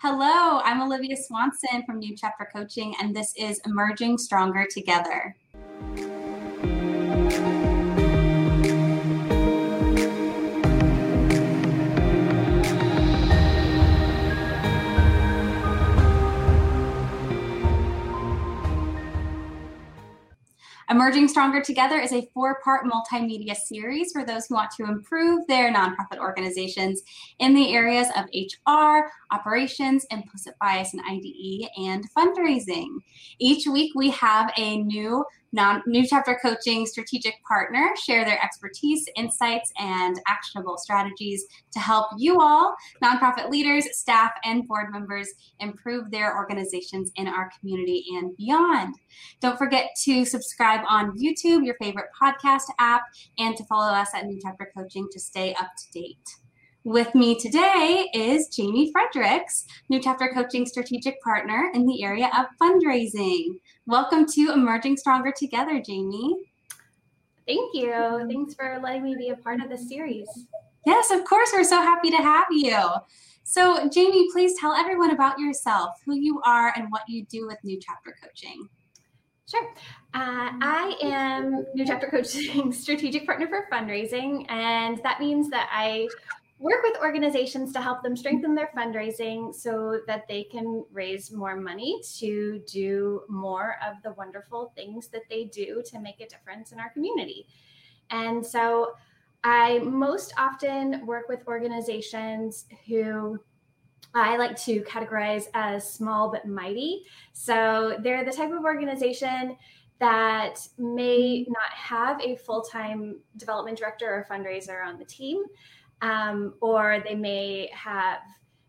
Hello, I'm Olivia Swanson from New Chapter Coaching, and this is Emerging Stronger Together. Emerging Stronger Together is a four part multimedia series for those who want to improve their nonprofit organizations in the areas of HR, operations, implicit bias and IDE, and fundraising. Each week, we have a new non, new chapter coaching strategic partner share their expertise, insights, and actionable strategies to help you all, nonprofit leaders, staff, and board members improve their organizations in our community and beyond. Don't forget to subscribe on YouTube, your favorite podcast app, and to follow us at New Chapter Coaching to stay up to date. With me today is Jaime Freidrichs, New Chapter Coaching Strategic Partner in the area of fundraising. Welcome to Emerging Stronger Together, Jaime. Thank you. Thanks for letting me be a part of this series. Yes, of course. We're so happy to have you. So, Jaime, please tell everyone about yourself, who you are, and what you do with New Chapter Coaching. Sure. Uh, I am New Chapter Coaching Strategic Partner for Fundraising, and that means that I work with organizations to help them strengthen their fundraising so that they can raise more money to do more of the wonderful things that they do to make a difference in our community. And so I most often work with organizations who I like to categorize as small but mighty. So they're the type of organization that may not have a full time development director or fundraiser on the team, um, or they may have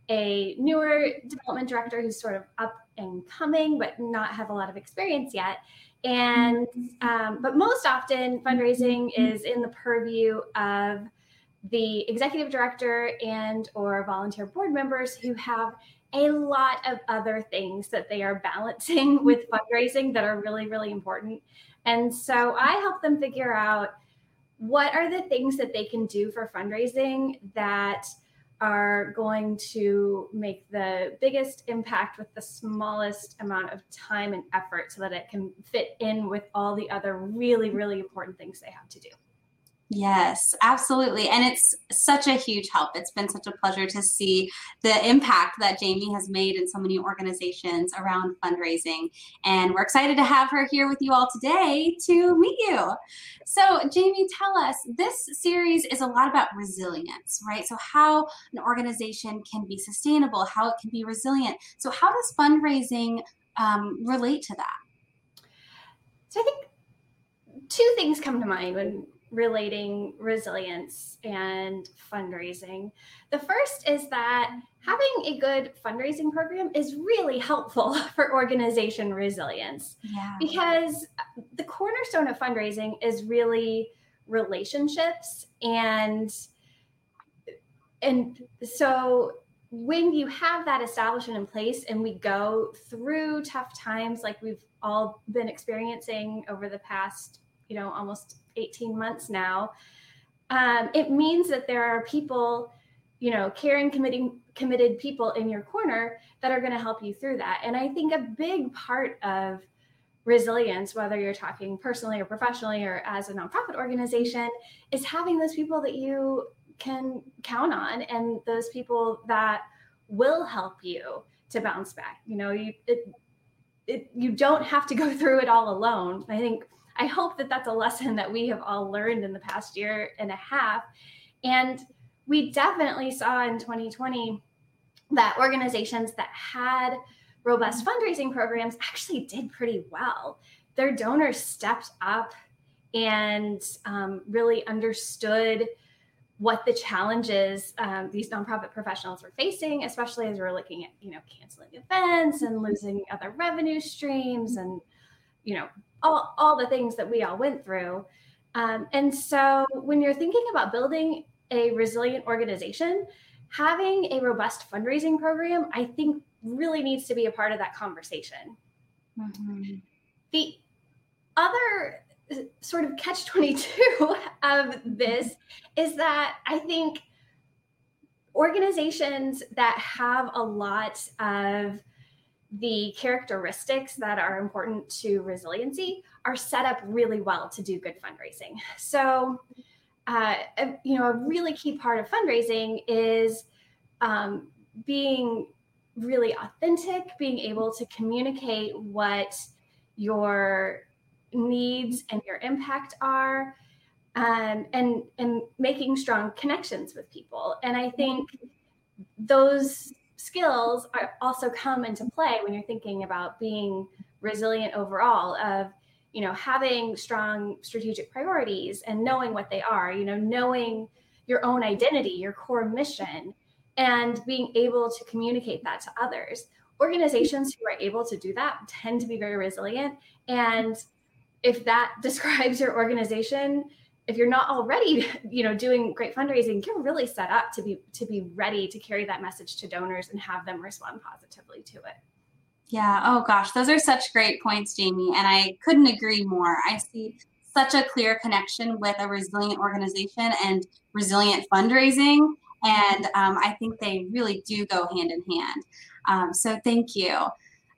a newer development director who's sort of up and coming but not have a lot of experience yet. And um, but most often fundraising is in the purview of the executive director and or volunteer board members who have a lot of other things that they are balancing with fundraising that are really really important. And so i help them figure out what are the things that they can do for fundraising that are going to make the biggest impact with the smallest amount of time and effort so that it can fit in with all the other really, really important things they have to do. Yes, absolutely. And it's such a huge help. It's been such a pleasure to see the impact that Jaime has made in so many organizations around fundraising. And we're excited to have her here with you all today to meet you. So, Jaime, tell us this series is a lot about resilience, right? So, how an organization can be sustainable, how it can be resilient. So, how does fundraising um, relate to that? So, I think two things come to mind when relating resilience and fundraising. The first is that having a good fundraising program is really helpful for organization resilience yeah. because the cornerstone of fundraising is really relationships and and so when you have that establishment in place and we go through tough times like we've all been experiencing over the past you know almost 18 months now, um, it means that there are people, you know, caring, committing, committed people in your corner that are going to help you through that. And I think a big part of resilience, whether you're talking personally or professionally or as a nonprofit organization, is having those people that you can count on and those people that will help you to bounce back. You know, you it, it, you don't have to go through it all alone. I think I hope that that's a lesson that we have all learned in the past year and a half. And we definitely saw in 2020 that organizations that had robust fundraising programs actually did pretty well. Their donors stepped up and um, really understood what the challenges um, these nonprofit professionals were facing, especially as we're looking at you know canceling events and losing other revenue streams and you know all, all the things that we all went through. Um, and so when you're thinking about building a resilient organization, having a robust fundraising program, I think really needs to be a part of that conversation. Mm-hmm. The other sort of catch 22 of this is that I think organizations that have a lot of the characteristics that are important to resiliency are set up really well to do good fundraising. So, uh, you know, a really key part of fundraising is um, being really authentic, being able to communicate what your needs and your impact are, um, and and making strong connections with people. And I think those skills are also come into play when you're thinking about being resilient overall. Of you know having strong strategic priorities and knowing what they are. You know knowing your own identity, your core mission and being able to communicate that to others. Organizations who are able to do that tend to be very resilient. And if that describes your organization, if you're not already, you know, doing great fundraising, you're really set up to be to be ready to carry that message to donors and have them respond positively to it. Yeah. Oh gosh, those are such great points, Jaime. And I couldn't agree more. I see such a clear connection with a resilient organization and resilient fundraising. And um, I think they really do go hand in hand. Um, so thank you.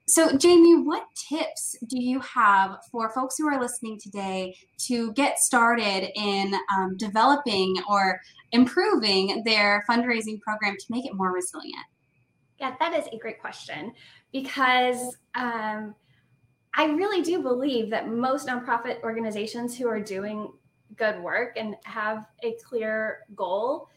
So, Jaime, what tips do you have for folks who are listening today to get started in um, developing or improving their fundraising program to make it more resilient? Yeah, that is a great question because um, I really do believe that most nonprofit organizations who are doing good work and have a clear goal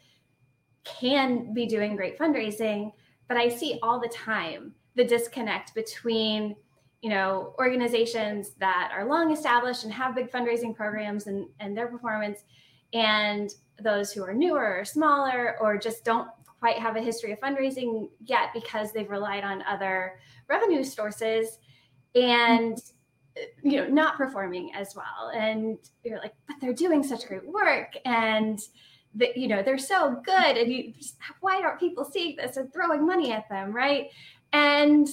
can be doing great fundraising, but I see all the time the disconnect between you know organizations that are long established and have big fundraising programs and, and their performance and those who are newer or smaller or just don't quite have a history of fundraising yet because they've relied on other revenue sources and you know not performing as well. And you're like but they're doing such great work and that you know they're so good and you just, why aren't people seeing this and throwing money at them right and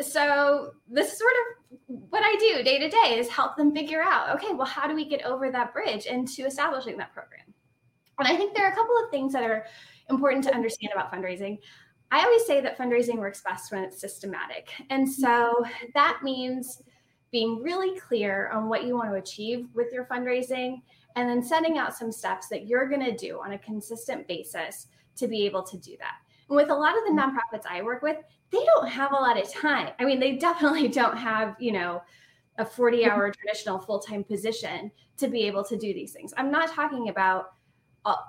so this is sort of what i do day to day is help them figure out okay well how do we get over that bridge into establishing that program? And i think there are a couple of things that are important to understand about fundraising. I always say that fundraising works best when it's systematic. And so that means being really clear on what you want to achieve with your fundraising and then setting out some steps that you're going to do on a consistent basis to be able to do that. And with a lot of the nonprofits I work with, they don't have a lot of time. I mean, they definitely don't have, you know, a 40 hour traditional full time position to be able to do these things. I'm not talking about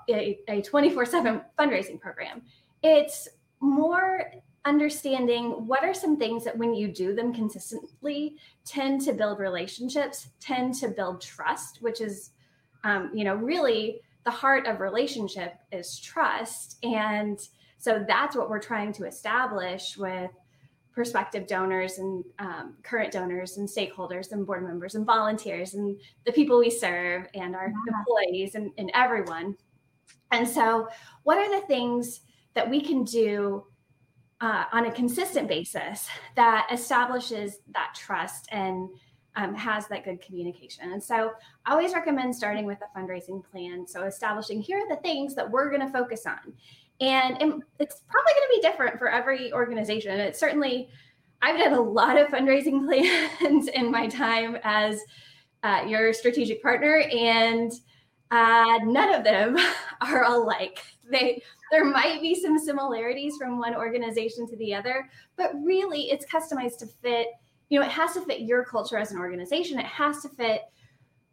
a 24 7 fundraising program. It's more understanding what are some things that when you do them consistently tend to build relationships, tend to build trust, which is um, you know, really the heart of relationship is trust. And so that's what we're trying to establish with prospective donors and um, current donors and stakeholders and board members and volunteers and the people we serve and our yeah. employees and, and everyone. And so, what are the things that we can do uh, on a consistent basis that establishes that trust and um, has that good communication. And so I always recommend starting with a fundraising plan. So establishing here are the things that we're going to focus on. And it's probably going to be different for every organization. It's certainly, I've done a lot of fundraising plans in my time as uh, your strategic partner, and uh, none of them are alike. They there might be some similarities from one organization to the other, but really it's customized to fit you know, it has to fit your culture as an organization. It has to fit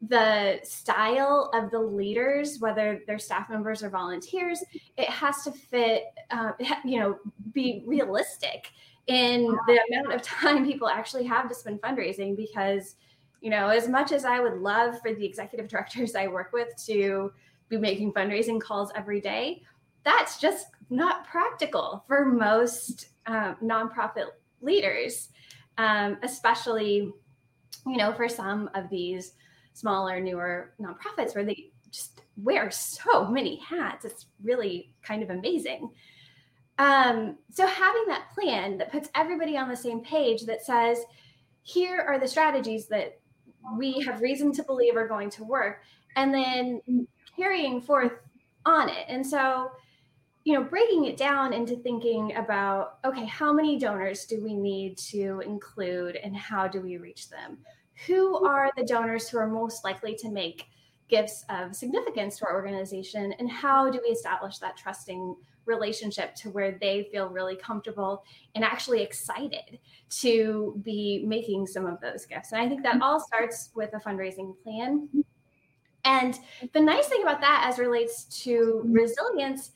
the style of the leaders, whether they're staff members or volunteers. It has to fit, uh, you know, be realistic in the amount of time people actually have to spend fundraising because you know as much as i would love for the executive directors i work with to be making fundraising calls every day that's just not practical for most um, nonprofit leaders um, especially, you know, for some of these smaller, newer nonprofits where they just wear so many hats. It's really kind of amazing. Um, so having that plan that puts everybody on the same page that says, here are the strategies that we have reason to believe are going to work, and then carrying forth on it. And so you know, breaking it down into thinking about okay, how many donors do we need to include and how do we reach them? Who are the donors who are most likely to make gifts of significance to our organization? And how do we establish that trusting relationship to where they feel really comfortable and actually excited to be making some of those gifts? And I think that all starts with a fundraising plan. And the nice thing about that as relates to resilience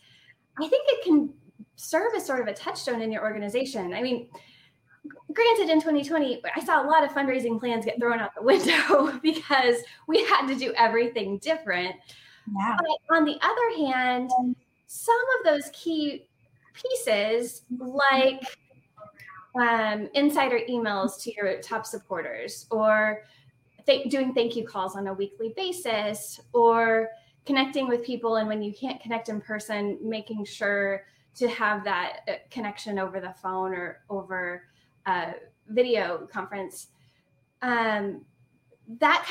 I think it can serve as sort of a touchstone in your organization. I mean, granted, in 2020, I saw a lot of fundraising plans get thrown out the window because we had to do everything different. Yeah. But on the other hand, some of those key pieces, like um, insider emails to your top supporters, or th- doing thank you calls on a weekly basis, or connecting with people and when you can't connect in person making sure to have that uh, connection over the phone or over a video conference. Um, that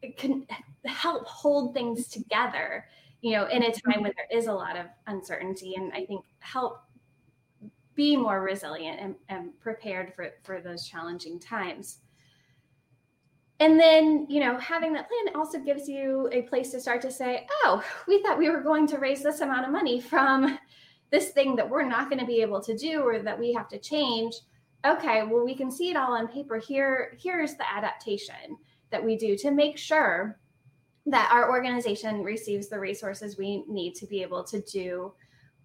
can, can help hold things together you know in a time when there is a lot of uncertainty and i think help be more resilient and, and prepared for, for those challenging times. And then you know having that plan also gives you a place to start to say oh we thought we were going to raise this amount of money from this thing that we're not going to be able to do or that we have to change okay well we can see it all on paper here here's the adaptation that we do to make sure that our organization receives the resources we need to be able to do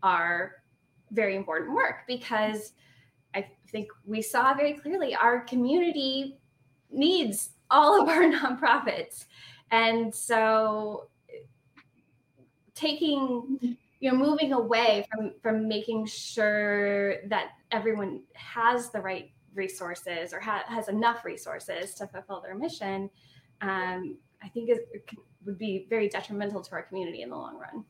our very important work because i think we saw very clearly our community needs all of our nonprofits. And so taking you know moving away from from making sure that everyone has the right resources or ha- has enough resources to fulfill their mission um, i think it, it would be very detrimental to our community in the long run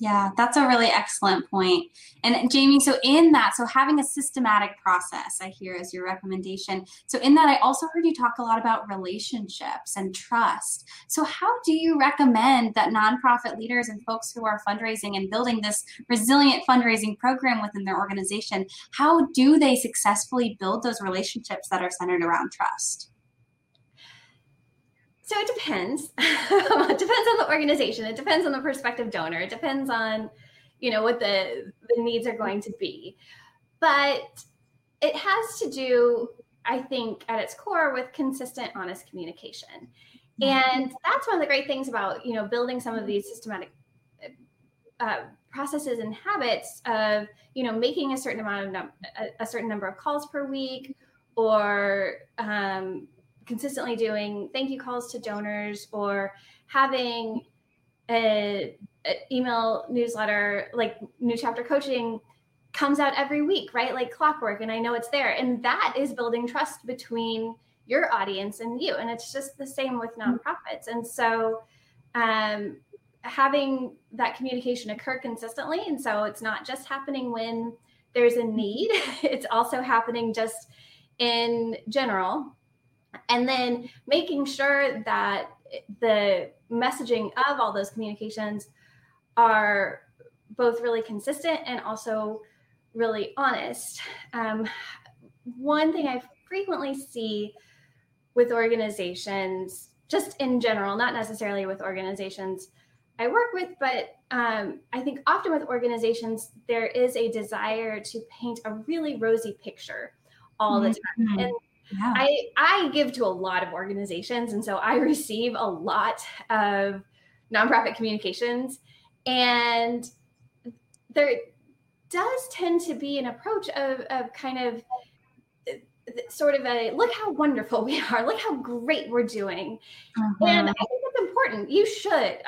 yeah, that's a really excellent point. And Jaime, so in that, so having a systematic process, I hear is your recommendation. So in that, I also heard you talk a lot about relationships and trust. So how do you recommend that nonprofit leaders and folks who are fundraising and building this resilient fundraising program within their organization, how do they successfully build those relationships that are centered around trust? So it depends. it depends on the organization. It depends on the prospective donor. It depends on, you know, what the the needs are going to be. But it has to do, I think, at its core with consistent, honest communication. And that's one of the great things about, you know, building some of these systematic uh, processes and habits of, you know, making a certain amount of num- a, a certain number of calls per week or um, consistently doing thank you calls to donors or having a, a, email newsletter like new chapter coaching comes out every week right? Like clockwork and i know it's there. And that is building trust between your audience and you. And it's just the same with mm-hmm. nonprofits. And so um, having that communication occur consistently and so it's not just happening when there's a need it's also happening just in general and then making sure that the messaging of all those communications are both really consistent and also really honest. Um, one thing I frequently see with organizations, just in general, not necessarily with organizations I work with, but um, I think often with organizations, there is a desire to paint a really rosy picture all the time. Mm-hmm. And yeah. I I give to a lot of organizations, and so I receive a lot of nonprofit communications, and there does tend to be an approach of of kind of sort of a look how wonderful we are, look how great we're doing, uh-huh. and I think it's important. You should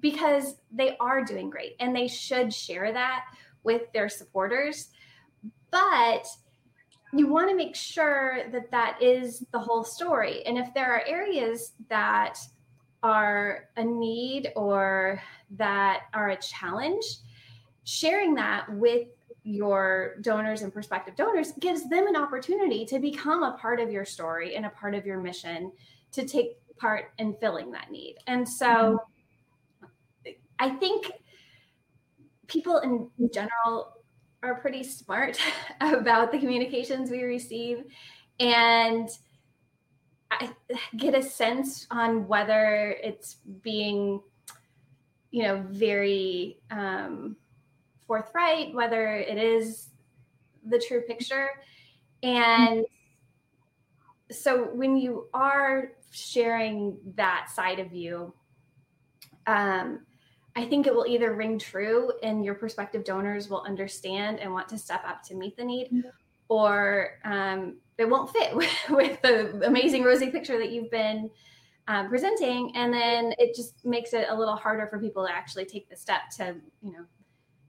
because they are doing great, and they should share that with their supporters, but you want to make sure that that is the whole story. And if there are areas that are a need or that are a challenge, sharing that with your donors and prospective donors gives them an opportunity to become a part of your story and a part of your mission to take part in filling that need. And so mm-hmm. I think people in general are pretty smart about the communications we receive and I get a sense on whether it's being, you know, very um, forthright, whether it is the true picture. And so when you are sharing that side of you, um, I think it will either ring true and your prospective donors will understand and want to step up to meet the need, mm-hmm. or um, it won't fit with, with, the amazing rosy picture that you've been um, presenting. And then it just makes it a little harder for people to actually take the step to, you know,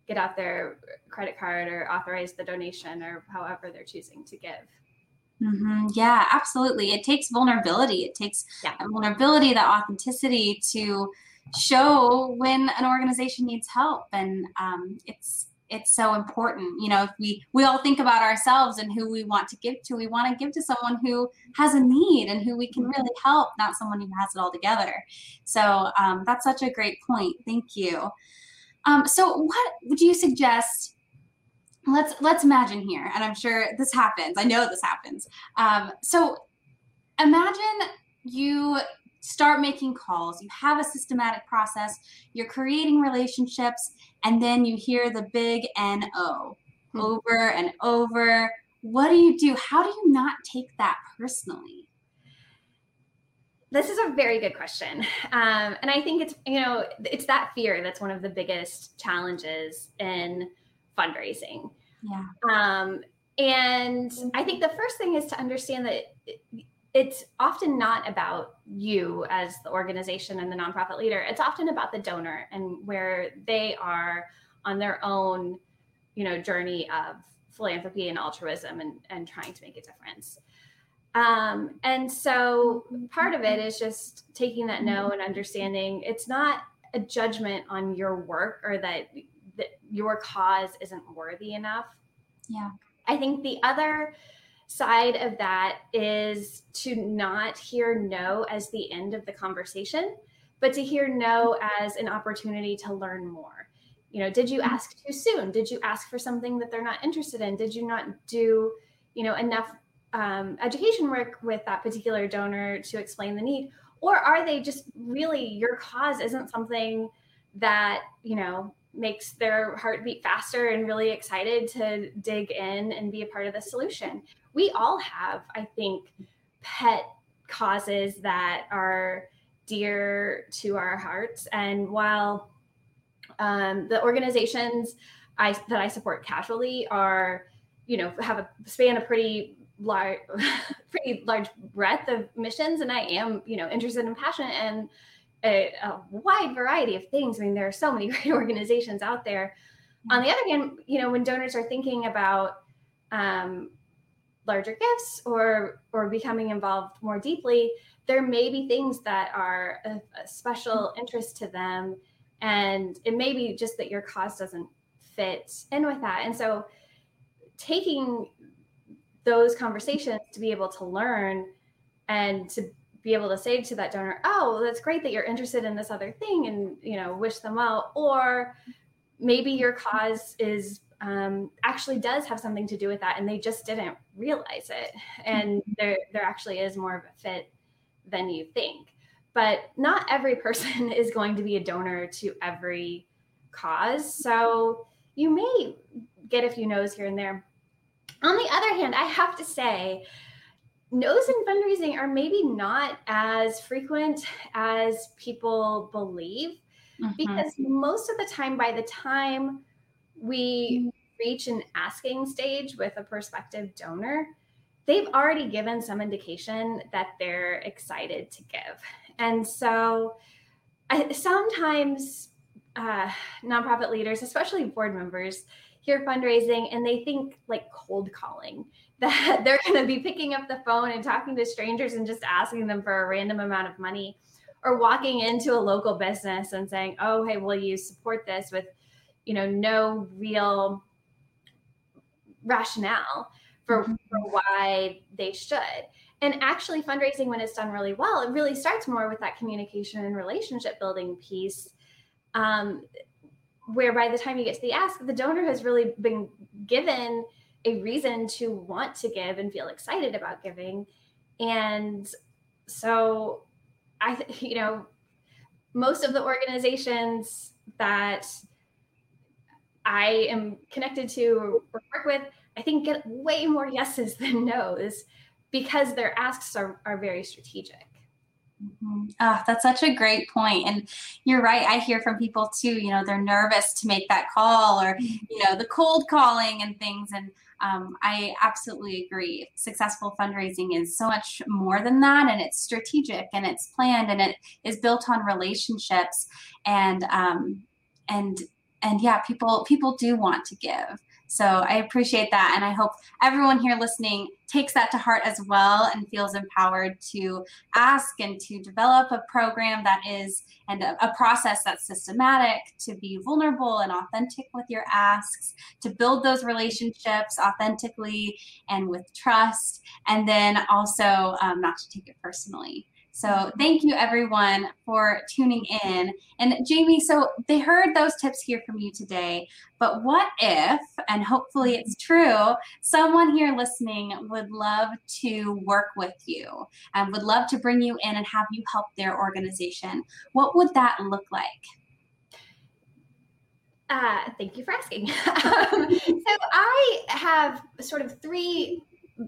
get out their credit card or authorize the donation or however they're choosing to give. Mm-hmm. Yeah, absolutely. It takes vulnerability. It takes yeah. vulnerability, the authenticity to show when an organization needs help, and um, it's it's so important. You know, if we we all think about ourselves and who we want to give to, we want to give to someone who has a need and who we can mm-hmm. really help, not someone who has it all together. So um, that's such a great point. Thank you. Um, so, what would you suggest? Let's let's imagine here, and I'm sure this happens. I know this happens. Um, so, imagine you start making calls. You have a systematic process. You're creating relationships, and then you hear the big NO hmm. over and over. What do you do? How do you not take that personally? This is a very good question. Um, and I think it's, you know, it's that fear that's one of the biggest challenges in fundraising. Yeah. Um, and I think the first thing is to understand that it's often not about you as the organization and the nonprofit leader. It's often about the donor and where they are on their own, you know, journey of philanthropy and altruism and, and trying to make a difference. Um, and so part of it is just taking that no and understanding it's not a judgment on your work or that, that your cause isn't worthy enough. Yeah. I think the other side of that is to not hear no as the end of the conversation, but to hear no as an opportunity to learn more. You know, did you ask too soon? Did you ask for something that they're not interested in? Did you not do, you know, enough um, education work with that particular donor to explain the need or are they just really your cause isn't something that you know makes their heart beat faster and really excited to dig in and be a part of the solution. We all have i think pet causes that are dear to our hearts. And while um, the organizations I, that i support casually are you know have a span a pretty large, pretty large breadth of missions, and I am, you know, interested and passionate in a, a, wide variety of things. I mean, there are so many great organizations out there. On the other hand, you know, when donors are thinking about um, larger gifts or or becoming involved more deeply, there may be things that are a special interest to them, and it may be just that your cause doesn't fit in with that. And so, taking those conversations to be able to learn and to be able to say to that donor, "Oh, that's great that you're interested in this other thing," and you know, wish them well. Or maybe your cause is um, actually does have something to do with that, and they just didn't realize it, and there there actually is more of a fit than you think. But not every person is going to be a donor to every cause, so you may get a few no's here and there on the other hand, I have to say, no's in fundraising are maybe not as frequent as people believe mm-hmm. because most of the time, by the time we reach an asking stage with a prospective donor, they've already given some indication that they're excited to give. And so I, sometimes uh, nonprofit leaders, especially board members, hear fundraising and they think like cold calling that they're going to be picking up the phone and talking to strangers and just asking them for a random amount of money or walking into a local business and saying oh hey will you support this with you know no real rationale for, mm-hmm. for why they should and actually fundraising when it's done really well it really starts more with that communication and relationship building piece um, where by the time you get to the ask, the donor has really been given a reason to want to give and feel excited about giving. And so I, you know, most of the organizations that I am connected to or work with, I think get way more yeses than nos because their asks are, are very strategic. Mm-hmm. Oh, that's such a great point. And you're right. I hear from people too, you know, they're nervous to make that call or, mm-hmm. you know, the cold calling and things. And um, I absolutely agree. Successful fundraising is so much more than that. And it's strategic and it's planned and it is built on relationships. And, um, and, and yeah, people, people do want to give. So I appreciate that. And I hope everyone here listening takes that to heart as well and feels empowered to ask and to develop a program that is and a, process that's systematic, to be vulnerable and authentic with your asks, to build those relationships authentically and with trust, and then also um, not to take it personally. So thank you everyone for tuning in. And Jaime, so they heard those tips here from you today, but what if, and hopefully it's true, someone here listening would love to work with you and would love to bring you in and have you help their organization? What would that look like? Uh, thank you for asking. um, so I have sort of three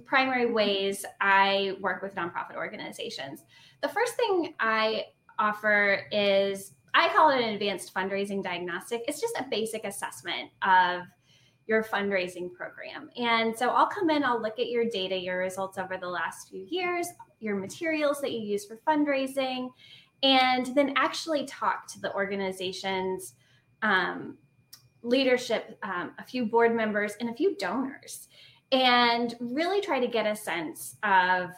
primary ways I work with nonprofit organizations. The first thing I offer is I call it an advanced fundraising diagnostic. It's just a basic assessment of your fundraising program. And so I'll come in, I'll look at your data, your results over the last few years, your materials that you use for fundraising, and then actually talk to the organization's um, leadership, um, a few board members, and a few donors, and really try to get a sense of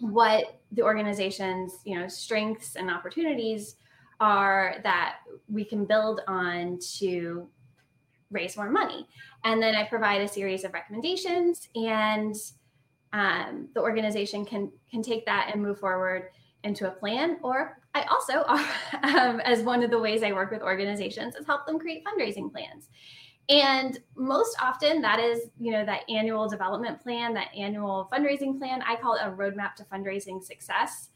what the organization's you know strengths and opportunities are that we can build on to raise more money. And then i provide a series of recommendations and um, the organization can can take that and move forward into a plan. Or i also um, as one of the ways i work with organizations is help them create fundraising plans and most often that is, you know, that annual development plan, that annual fundraising plan. I call it a roadmap to fundraising success.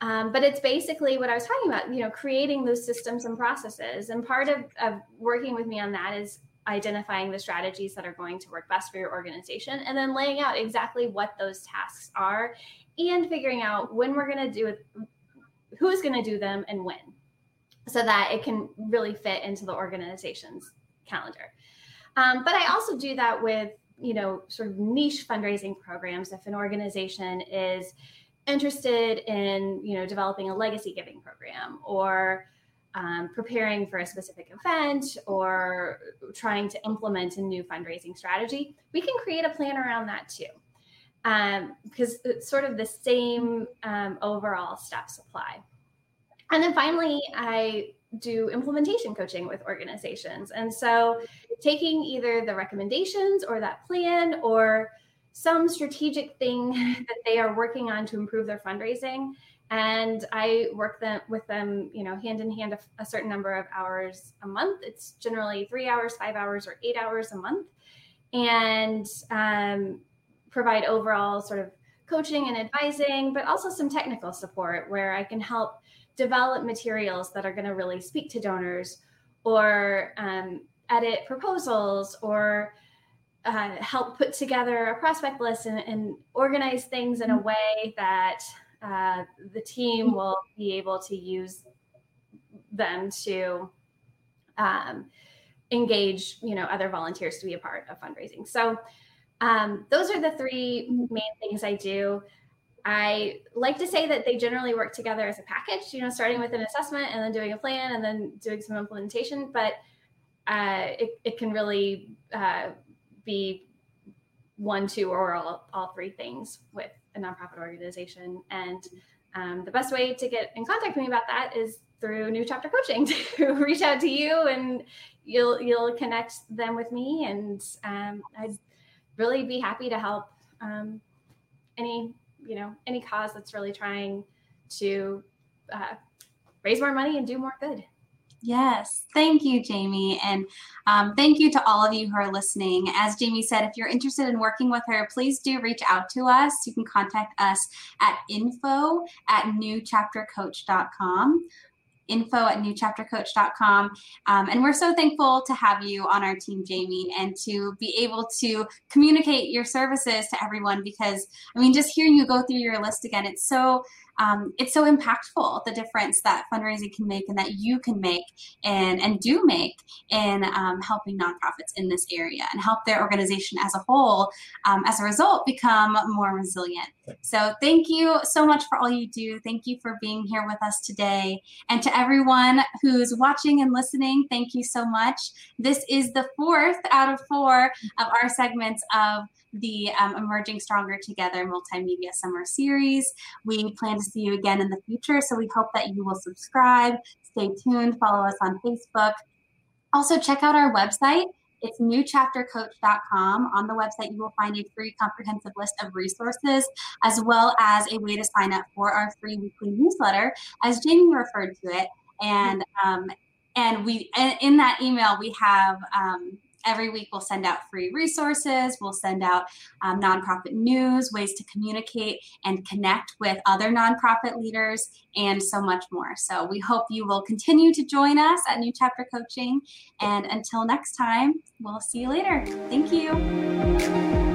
Um, but it's basically what I was talking about, you know, creating those systems and processes. And part of, of working with me on that is identifying the strategies that are going to work best for your organization and then laying out exactly what those tasks are and figuring out when we're going to do it, who's going to do them and when so that it can really fit into the organization's calendar. Um, but I also do that with, you know, sort of niche fundraising programs. If an organization is interested in, you know, developing a legacy giving program or um, preparing for a specific event or trying to implement a new fundraising strategy, we can create a plan around that too. Um, because it's sort of the same um, overall steps apply. And then finally, I do implementation coaching with organizations. And so taking either the recommendations or that plan or some strategic thing that they are working on to improve their fundraising. And i work them with them you know hand in hand a, a, certain number of hours a month. It's generally three hours five hours or eight hours a month. And um, provide overall sort of coaching and advising but also some technical support where i can help develop materials that are going to really speak to donors or um, edit proposals or uh, help put together a prospect list and, and, organize things in a mm-hmm. way that uh, the team will be able to use them to um, engage you know other volunteers to be a part of fundraising. So um, those are the three main things i do I like to say that they generally work together as a package, you know, starting with an assessment and then doing a plan and then doing some implementation. But uh, it, it can really uh, be one, two, or all, all three things with a nonprofit organization. And um, the best way to get in contact with me about that is through New Chapter Coaching to reach out to you and you'll you'll connect them with me. And um, I'd really be happy to help um, any you know any cause that's really trying to uh, raise more money and do more good Yes, thank you, Jaime. And um, thank you to all of you who are listening. As Jaime said, if you're interested in working with her, please do reach out to us. You can contact us at info at newchaptercoach.com info at newchaptercoach.com. Um, and we're so thankful to have you on our team, Jaime, and to be able to communicate your services to everyone because, I mean, just hearing you go through your list again, it's so um, it's so impactful the difference that fundraising can make and that you can make and, and do make in um, helping nonprofits in this area and help their organization as a whole, um, as a result, become more resilient. So, thank you so much for all you do. Thank you for being here with us today. And to everyone who's watching and listening, thank you so much. This is the fourth out of four of our segments of the um, Emerging Stronger Together multimedia summer series. We plan to see you again in the future, so we hope that you will subscribe, stay tuned, follow us on Facebook. Also, check out our website. It's newchaptercoach.com. On the website, you will find a free comprehensive list of resources, as well as a way to sign up for our free weekly newsletter, as Jaime referred to it. And um, and we in that email we have um, every week we'll send out free resources. We'll send out um, nonprofit news ways to communicate and connect with other nonprofit leaders and so much more. So we hope you will continue to join us at new chapter coaching. And until next time we'll see you later. Thank you